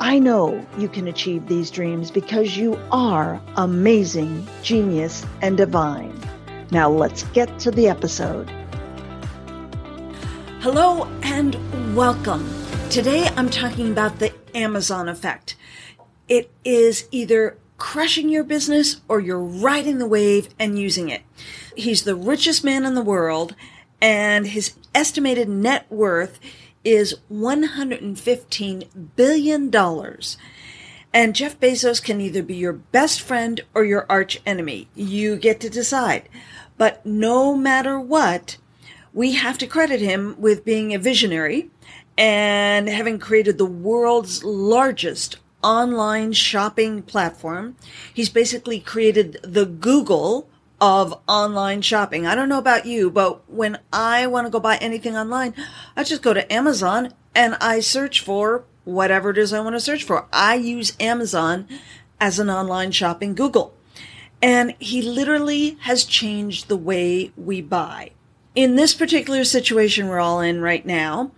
I know you can achieve these dreams because you are amazing, genius, and divine. Now let's get to the episode. Hello and welcome. Today I'm talking about the Amazon effect. It is either crushing your business or you're riding the wave and using it. He's the richest man in the world and his estimated net worth is $115 billion. And Jeff Bezos can either be your best friend or your arch enemy. You get to decide. But no matter what, we have to credit him with being a visionary and having created the world's largest online shopping platform. He's basically created the Google of online shopping. I don't know about you, but when I want to go buy anything online, I just go to Amazon and I search for whatever it is I want to search for. I use Amazon as an online shopping Google. And he literally has changed the way we buy. In this particular situation we're all in right now,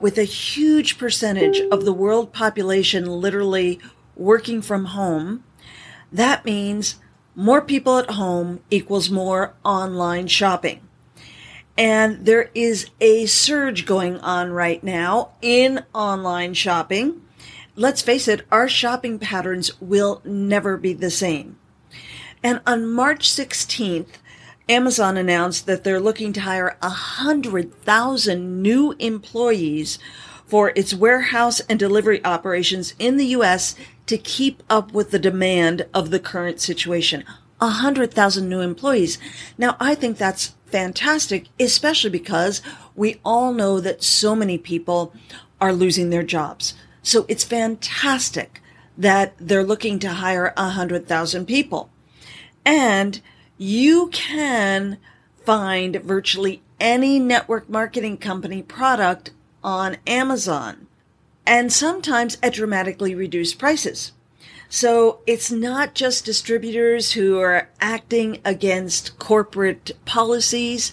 with a huge percentage of the world population literally working from home, that means more people at home equals more online shopping. And there is a surge going on right now in online shopping. Let's face it, our shopping patterns will never be the same. And on March 16th, Amazon announced that they're looking to hire 100,000 new employees for its warehouse and delivery operations in the U.S to keep up with the demand of the current situation. A hundred thousand new employees. Now, I think that's fantastic, especially because we all know that so many people are losing their jobs. So it's fantastic that they're looking to hire a hundred thousand people. And you can find virtually any network marketing company product on Amazon and sometimes at dramatically reduced prices. So it's not just distributors who are acting against corporate policies,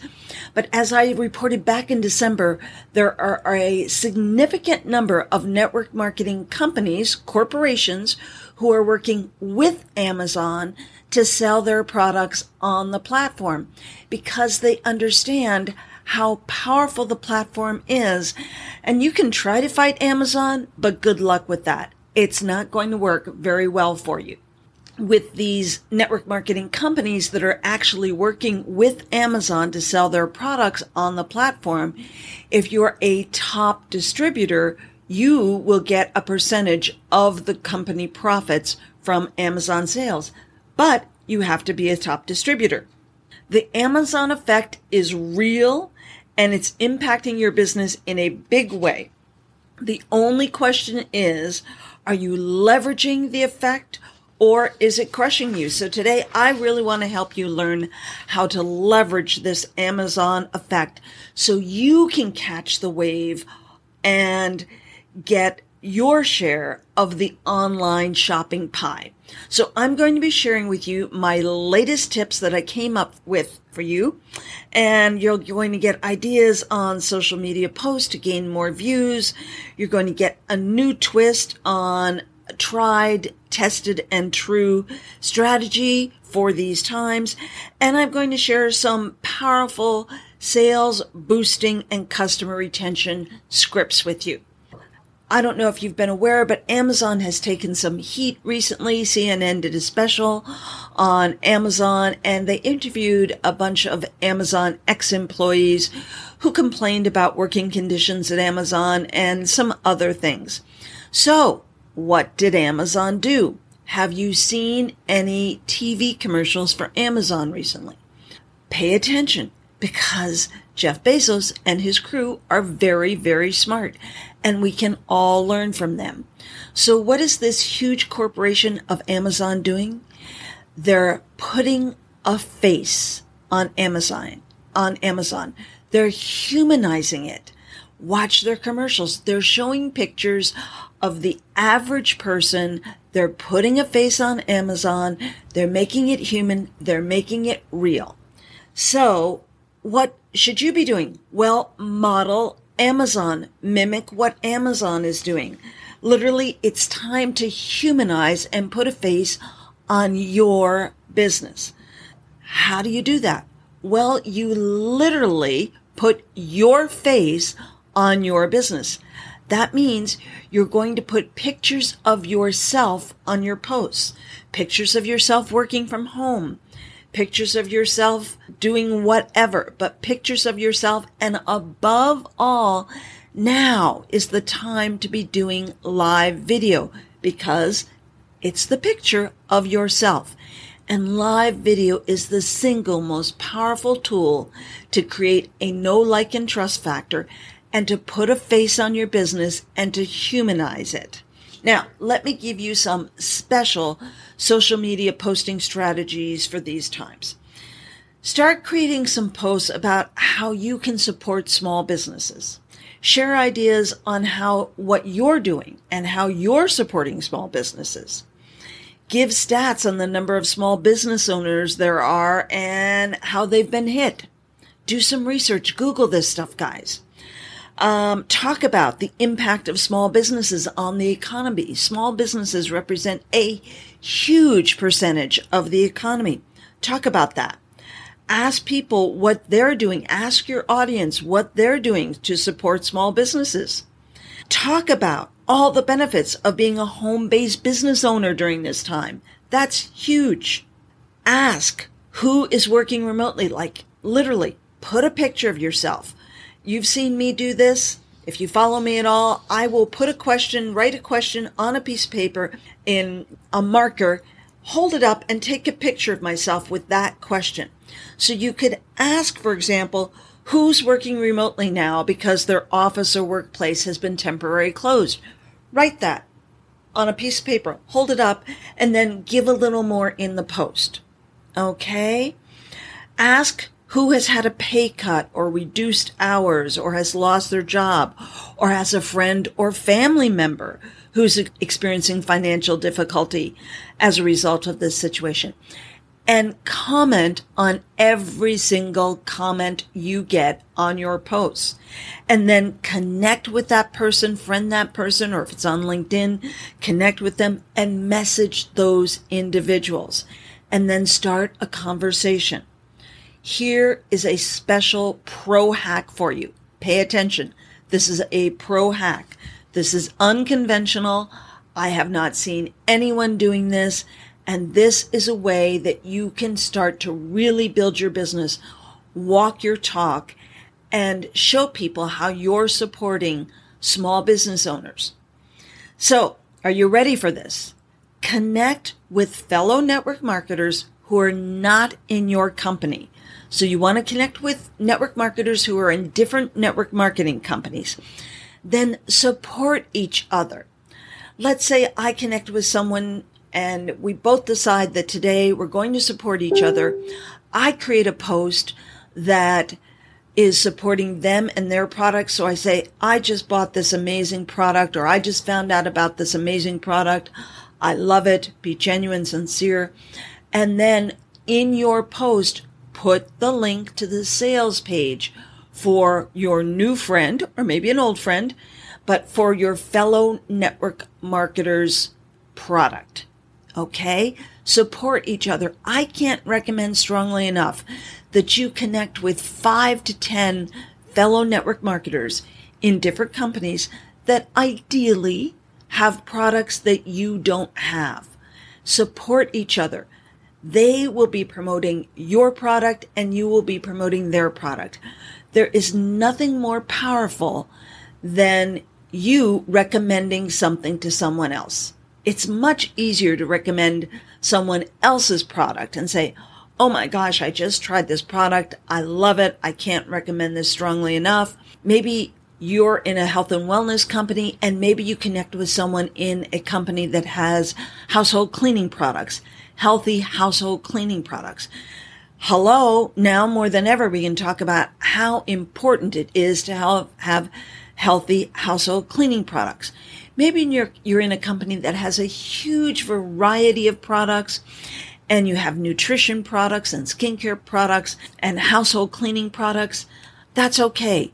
but as I reported back in December, there are a significant number of network marketing companies, corporations, who are working with Amazon to sell their products on the platform because they understand how powerful the platform is. And you can try to fight Amazon, but good luck with that. It's not going to work very well for you. With these network marketing companies that are actually working with Amazon to sell their products on the platform, if you're a top distributor, you will get a percentage of the company profits from Amazon sales. But you have to be a top distributor. The Amazon effect is real and it's impacting your business in a big way. The only question is, are you leveraging the effect or is it crushing you? So today I really want to help you learn how to leverage this Amazon effect so you can catch the wave and get your share of the online shopping pie. So I'm going to be sharing with you my latest tips that I came up with for you. And you're going to get ideas on social media posts to gain more views. You're going to get a new twist on tried, tested, and true strategy for these times. And I'm going to share some powerful sales boosting and customer retention scripts with you. I don't know if you've been aware, but Amazon has taken some heat recently. CNN did a special on Amazon and they interviewed a bunch of Amazon ex-employees who complained about working conditions at Amazon and some other things. So what did Amazon do? Have you seen any TV commercials for Amazon recently? Pay attention because Jeff Bezos and his crew are very, very smart and we can all learn from them. So what is this huge corporation of Amazon doing? They're putting a face on Amazon, on Amazon. They're humanizing it. Watch their commercials. They're showing pictures of the average person. They're putting a face on Amazon. They're making it human. They're making it real. So what should you be doing? Well, model Amazon. Mimic what Amazon is doing. Literally, it's time to humanize and put a face on your business. How do you do that? Well, you literally put your face on your business. That means you're going to put pictures of yourself on your posts, pictures of yourself working from home, pictures of yourself doing whatever, but pictures of yourself. And above all, now is the time to be doing live video because it's the picture of yourself. And live video is the single most powerful tool to create a know like and trust factor and to put a face on your business and to humanize it. Now, let me give you some special social media posting strategies for these times. Start creating some posts about how you can support small businesses. Share ideas on how what you're doing and how you're supporting small businesses. Give stats on the number of small business owners there are and how they've been hit. Do some research. Google this stuff, guys. Um, talk about the impact of small businesses on the economy. Small businesses represent a huge percentage of the economy. Talk about that. Ask people what they're doing. Ask your audience what they're doing to support small businesses. Talk about all the benefits of being a home-based business owner during this time. That's huge. Ask who is working remotely, like literally put a picture of yourself You've seen me do this. If you follow me at all, I will put a question, write a question on a piece of paper in a marker, hold it up and take a picture of myself with that question. So you could ask, for example, who's working remotely now because their office or workplace has been temporarily closed. Write that on a piece of paper, hold it up, and then give a little more in the post. Okay? Ask who has had a pay cut or reduced hours or has lost their job or has a friend or family member who's experiencing financial difficulty as a result of this situation. And comment on every single comment you get on your posts. And then connect with that person, friend that person, or if it's on LinkedIn, connect with them and message those individuals. And then start a conversation. Here is a special pro hack for you. Pay attention. This is a pro hack. This is unconventional. I have not seen anyone doing this. And this is a way that you can start to really build your business, walk your talk, and show people how you're supporting small business owners. So, are you ready for this? Connect with fellow network marketers who are not in your company. So you want to connect with network marketers who are in different network marketing companies. Then support each other. Let's say I connect with someone and we both decide that today we're going to support each other. I create a post that is supporting them and their products. So I say, I just bought this amazing product or I just found out about this amazing product. I love it. Be genuine, sincere. And then in your post, put the link to the sales page for your new friend or maybe an old friend, but for your fellow network marketers product. Okay. Support each other. I can't recommend strongly enough that you connect with five to 10 fellow network marketers in different companies that ideally have products that you don't have. Support each other. They will be promoting your product and you will be promoting their product. There is nothing more powerful than you recommending something to someone else. It's much easier to recommend someone else's product and say, Oh my gosh, I just tried this product. I love it. I can't recommend this strongly enough. Maybe you're in a health and wellness company and maybe you connect with someone in a company that has household cleaning products, healthy household cleaning products. Hello, now more than ever, we can talk about how important it is to have, have healthy household cleaning products. Maybe you're, you're in a company that has a huge variety of products and you have nutrition products and skincare products and household cleaning products. That's okay.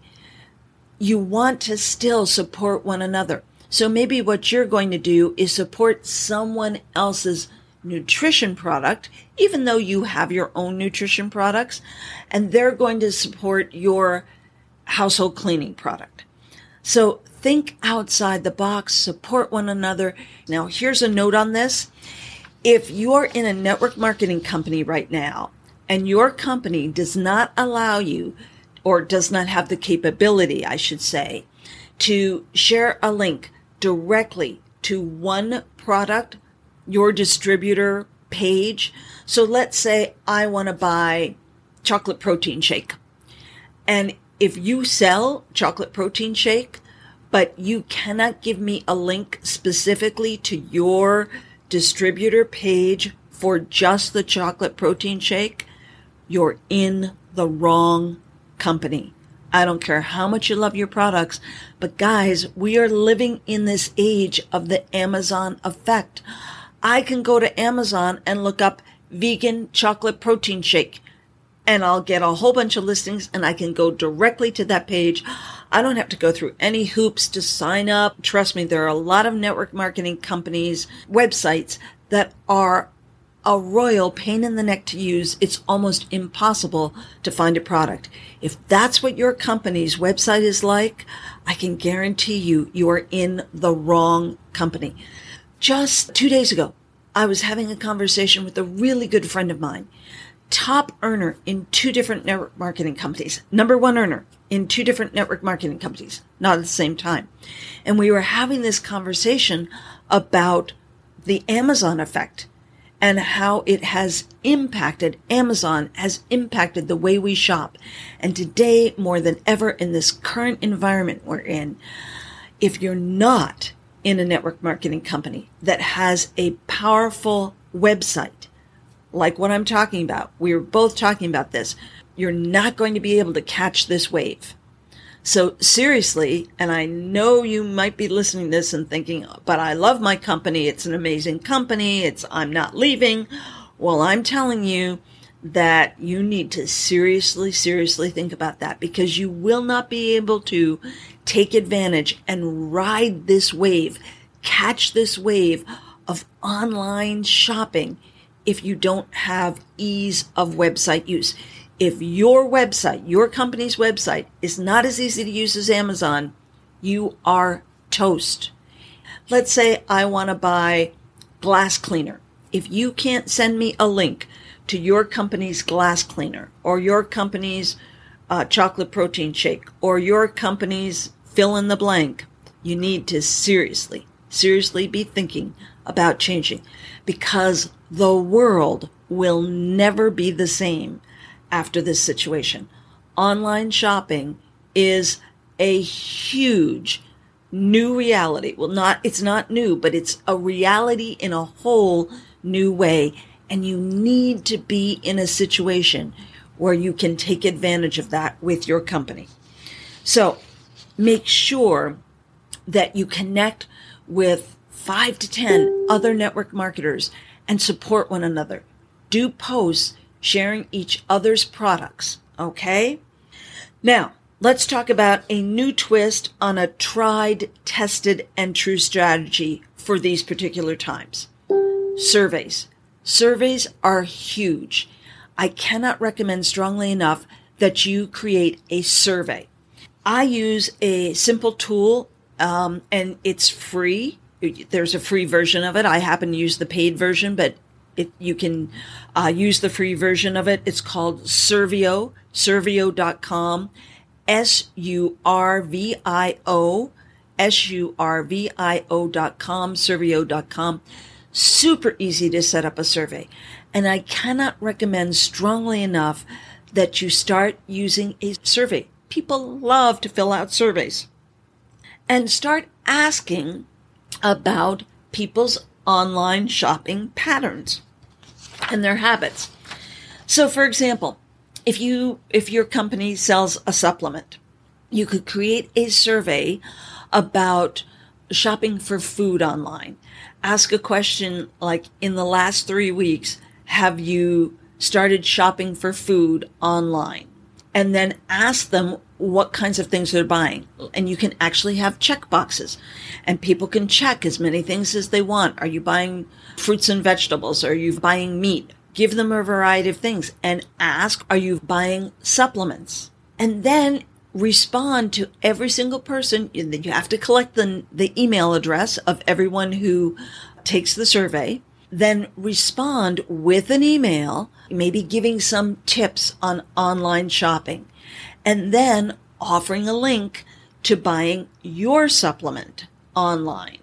You want to still support one another. So maybe what you're going to do is support someone else's nutrition product, even though you have your own nutrition products, and they're going to support your household cleaning product. So think outside the box, support one another. Now, here's a note on this. If you're in a network marketing company right now and your company does not allow you or does not have the capability, I should say, to share a link directly to one product, your distributor page. So let's say I want to buy chocolate protein shake. And if you sell chocolate protein shake, but you cannot give me a link specifically to your distributor page for just the chocolate protein shake, you're in the wrong company. I don't care how much you love your products, but guys, we are living in this age of the Amazon effect. I can go to Amazon and look up vegan chocolate protein shake and I'll get a whole bunch of listings and I can go directly to that page. I don't have to go through any hoops to sign up. Trust me, there are a lot of network marketing companies, websites that are a royal pain in the neck to use. It's almost impossible to find a product. If that's what your company's website is like, I can guarantee you, you are in the wrong company. Just two days ago, I was having a conversation with a really good friend of mine top earner in two different network marketing companies, number one earner in two different network marketing companies, not at the same time. And we were having this conversation about the Amazon effect and how it has impacted Amazon has impacted the way we shop. And today, more than ever in this current environment we're in, if you're not in a network marketing company that has a powerful website like what I'm talking about. We were both talking about this. You're not going to be able to catch this wave. So seriously, and I know you might be listening to this and thinking, but I love my company. It's an amazing company. It's, I'm not leaving. Well, I'm telling you that you need to seriously, seriously think about that because you will not be able to take advantage and ride this wave, catch this wave of online shopping if you don't have ease of website use. If your website, your company's website is not as easy to use as Amazon, you are toast. Let's say I want to buy glass cleaner. If you can't send me a link to your company's glass cleaner or your company's uh, chocolate protein shake or your company's fill in the blank, you need to seriously, seriously be thinking about changing because the world will never be the same after this situation. Online shopping is a huge new reality. Well, not, it's not new, but it's a reality in a whole new way. And you need to be in a situation where you can take advantage of that with your company. So make sure that you connect with five to 10 other network marketers and support one another. Do posts sharing each other's products. Okay. Now let's talk about a new twist on a tried, tested, and true strategy for these particular times. Surveys. Surveys are huge. I cannot recommend strongly enough that you create a survey. I use a simple tool um, and it's free. There's a free version of it. I happen to use the paid version, but you can uh, use the free version of it. It's called Survio, survio.com, S-U-R-V-I-O, S-U-R-V-I-O dot com, survio.com. Super easy to set up a survey. And I cannot recommend strongly enough that you start using a survey. People love to fill out surveys and start asking about people's online shopping patterns and their habits. So for example, if you if your company sells a supplement, you could create a survey about shopping for food online. Ask a question like in the last 3 weeks, have you started shopping for food online? And then ask them what kinds of things they're buying. And you can actually have check boxes and people can check as many things as they want. Are you buying fruits and vegetables? Are you buying meat? Give them a variety of things and ask, are you buying supplements? And then respond to every single person. You have to collect the, the email address of everyone who takes the survey. Then respond with an email, maybe giving some tips on online shopping and then offering a link to buying your supplement online.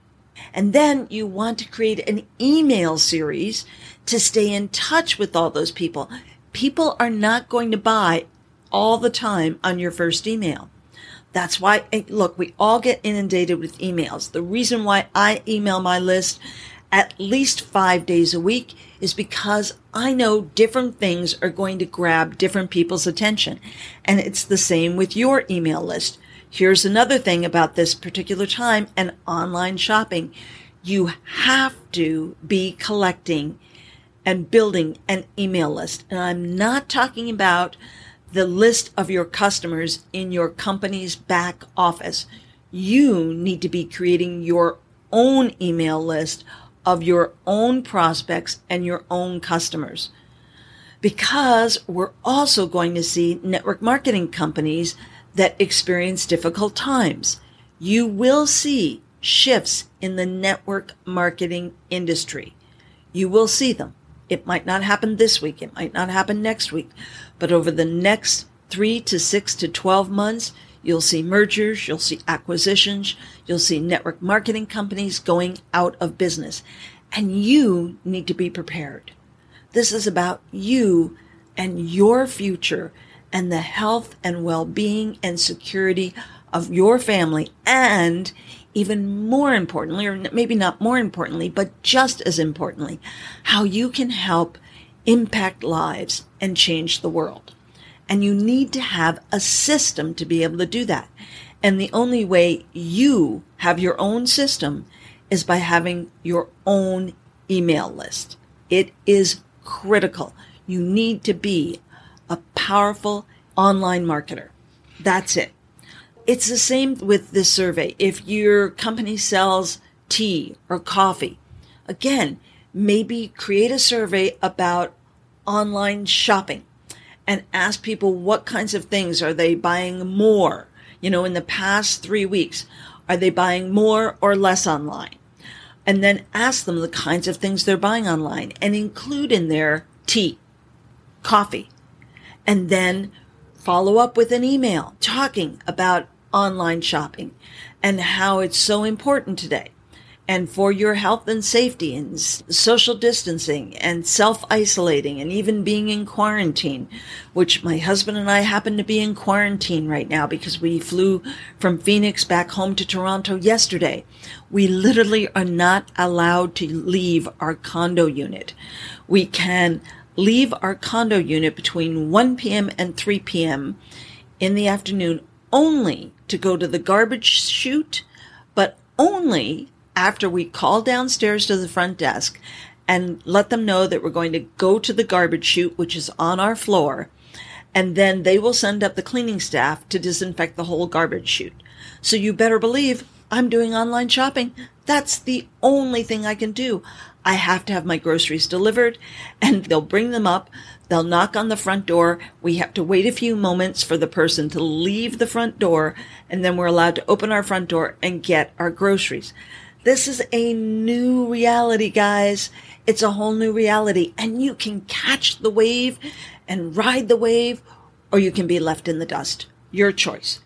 And then you want to create an email series to stay in touch with all those people. People are not going to buy all the time on your first email. That's why, eh, look, we all get inundated with emails. The reason why I email my list at least five days a week is because I know different things are going to grab different people's attention. And it's the same with your email list. Here's another thing about this particular time and online shopping. You have to be collecting and building an email list. And I'm not talking about the list of your customers in your company's back office. You need to be creating your own email list of your own prospects and your own customers. Because we're also going to see network marketing companies that experience difficult times. You will see shifts in the network marketing industry. You will see them. It might not happen this week. It might not happen next week, but over the next three to six to 12 months, you'll see mergers, you'll see acquisitions, you'll see network marketing companies going out of business. And you need to be prepared. This is about you and your future and the health and well-being and security of your family and even more importantly, or maybe not more importantly, but just as importantly, how you can help impact lives and change the world. And you need to have a system to be able to do that. And the only way you have your own system is by having your own email list. It is critical. You need to be a powerful online marketer. That's it. It's the same with this survey. If your company sells tea or coffee, again, maybe create a survey about online shopping and ask people what kinds of things are they buying more? You know, in the past three weeks, are they buying more or less online? And then ask them the kinds of things they're buying online and include in there tea, coffee, and then follow up with an email talking about online shopping and how it's so important today and for your health and safety and social distancing and self isolating and even being in quarantine, which my husband and I happen to be in quarantine right now because we flew from Phoenix back home to Toronto yesterday. We literally are not allowed to leave our condo unit. We can leave our condo unit between 1 p.m. and 3 p.m. in the afternoon only to go to the garbage chute, but only after we call downstairs to the front desk and let them know that we're going to go to the garbage chute, which is on our floor, and then they will send up the cleaning staff to disinfect the whole garbage chute. So you better believe I'm doing online shopping. That's the only thing I can do. I have to have my groceries delivered and they'll bring them up They'll knock on the front door. We have to wait a few moments for the person to leave the front door, and then we're allowed to open our front door and get our groceries. This is a new reality, guys. It's a whole new reality, and you can catch the wave and ride the wave, or you can be left in the dust. Your choice.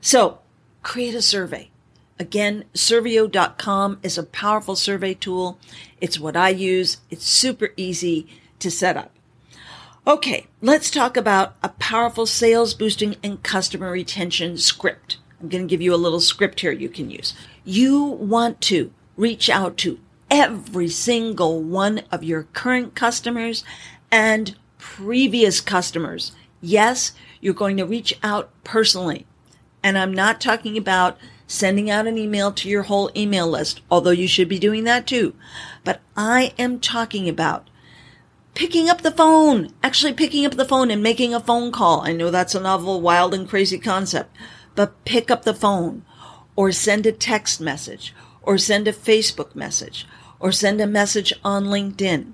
So create a survey. Again, survio.com is a powerful survey tool. It's what I use. It's super easy to set up. Okay, let's talk about a powerful sales boosting and customer retention script. I'm going to give you a little script here you can use. You want to reach out to every single one of your current customers and previous customers. Yes, you're going to reach out personally. And I'm not talking about sending out an email to your whole email list, although you should be doing that too. But I am talking about picking up the phone, actually picking up the phone and making a phone call. I know that's a novel, wild and crazy concept, but pick up the phone or send a text message or send a Facebook message or send a message on LinkedIn.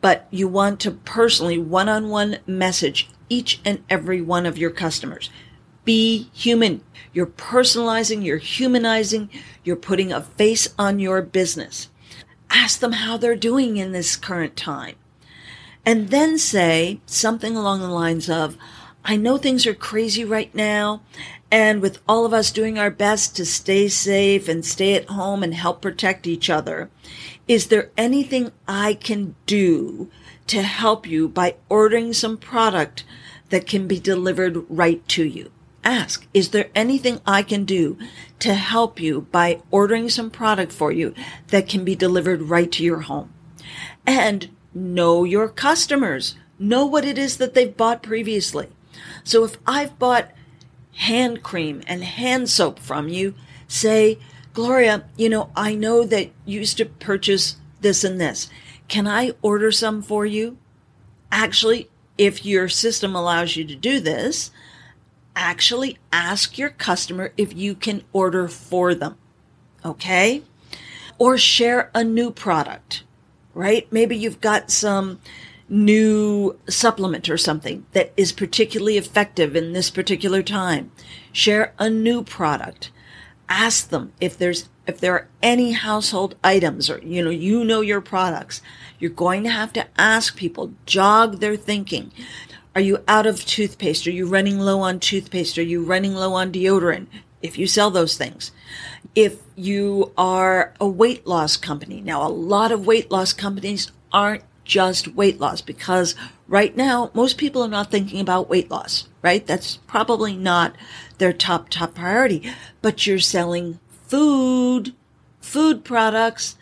But you want to personally one on one message each and every one of your customers. Be human. You're personalizing, you're humanizing, you're putting a face on your business. Ask them how they're doing in this current time and then say something along the lines of, I know things are crazy right now. And with all of us doing our best to stay safe and stay at home and help protect each other, is there anything I can do to help you by ordering some product that can be delivered right to you? Ask, is there anything I can do to help you by ordering some product for you that can be delivered right to your home? And know your customers. Know what it is that they've bought previously. So if I've bought hand cream and hand soap from you, say, Gloria, you know, I know that you used to purchase this and this. Can I order some for you? Actually, if your system allows you to do this, actually ask your customer if you can order for them. Okay? Or share a new product right? Maybe you've got some new supplement or something that is particularly effective in this particular time. Share a new product. Ask them if there's if there are any household items or you know you know your products. You're going to have to ask people, jog their thinking. Are you out of toothpaste? Are you running low on toothpaste? Are you running low on deodorant? If you sell those things if you are a weight loss company. Now, a lot of weight loss companies aren't just weight loss because right now most people are not thinking about weight loss, right? That's probably not their top, top priority, but you're selling food, food products.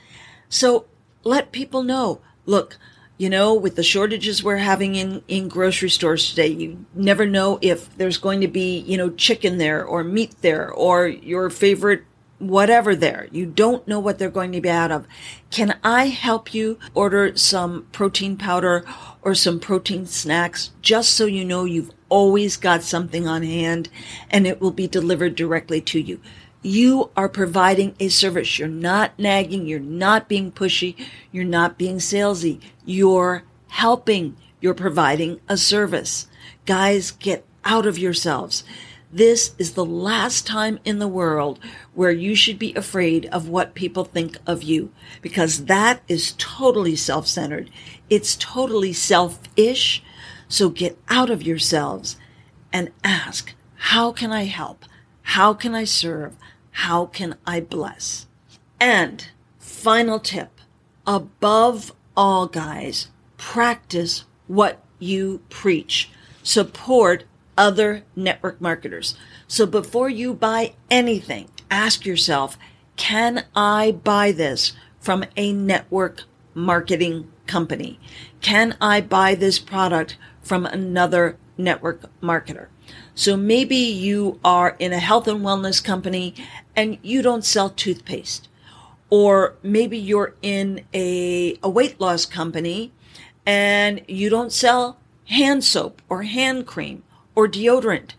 So let people know, look, you know, with the shortages we're having in, in grocery stores today, you never know if there's going to be, you know, chicken there or meat there or your favorite whatever there. You don't know what they're going to be out of. Can I help you order some protein powder or some protein snacks just so you know you've always got something on hand and it will be delivered directly to you? You are providing a service. You're not nagging. You're not being pushy. You're not being salesy. You're helping. You're providing a service. Guys, get out of yourselves. This is the last time in the world where you should be afraid of what people think of you because that is totally self centered. It's totally selfish. So get out of yourselves and ask, how can I help? How can I serve? How can I bless? And final tip above all, guys, practice what you preach. Support other network marketers. So before you buy anything, ask yourself, can I buy this from a network marketing company? Can I buy this product from another network marketer? So maybe you are in a health and wellness company and you don't sell toothpaste. Or maybe you're in a, a weight loss company and you don't sell hand soap or hand cream or deodorant.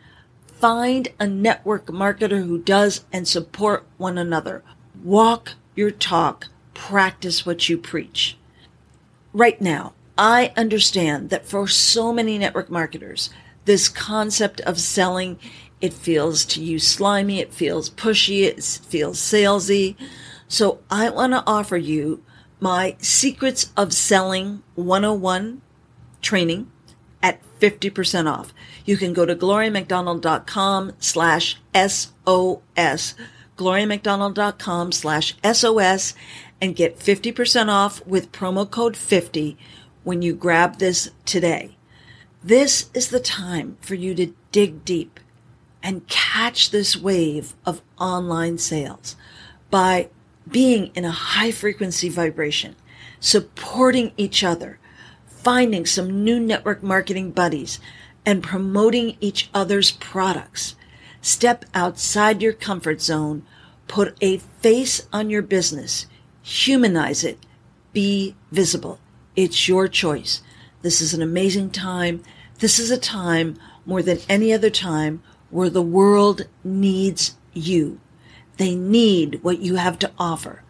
Find a network marketer who does and support one another. Walk your talk. Practice what you preach. Right now, I understand that for so many network marketers, this concept of selling, it feels to you slimy, it feels pushy, it feels salesy. So I want to offer you my Secrets of Selling 101 training at 50% off. You can go to gloriamcdonald.com slash SOS, gloriamcdonald.com slash SOS and get 50% off with promo code 50 when you grab this today. This is the time for you to dig deep and catch this wave of online sales by being in a high frequency vibration, supporting each other, finding some new network marketing buddies, and promoting each other's products. Step outside your comfort zone, put a face on your business, humanize it, be visible. It's your choice. This is an amazing time. This is a time more than any other time where the world needs you. They need what you have to offer,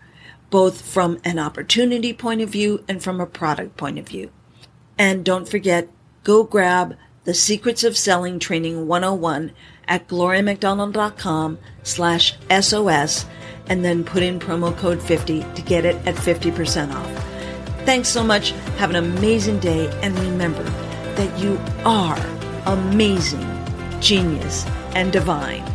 both from an opportunity point of view and from a product point of view. And don't forget, go grab the Secrets of Selling Training 101 at gloriamcdonald.com slash SOS and then put in promo code 50 to get it at 50% off. Thanks so much. Have an amazing day. And remember that you are amazing, genius, and divine.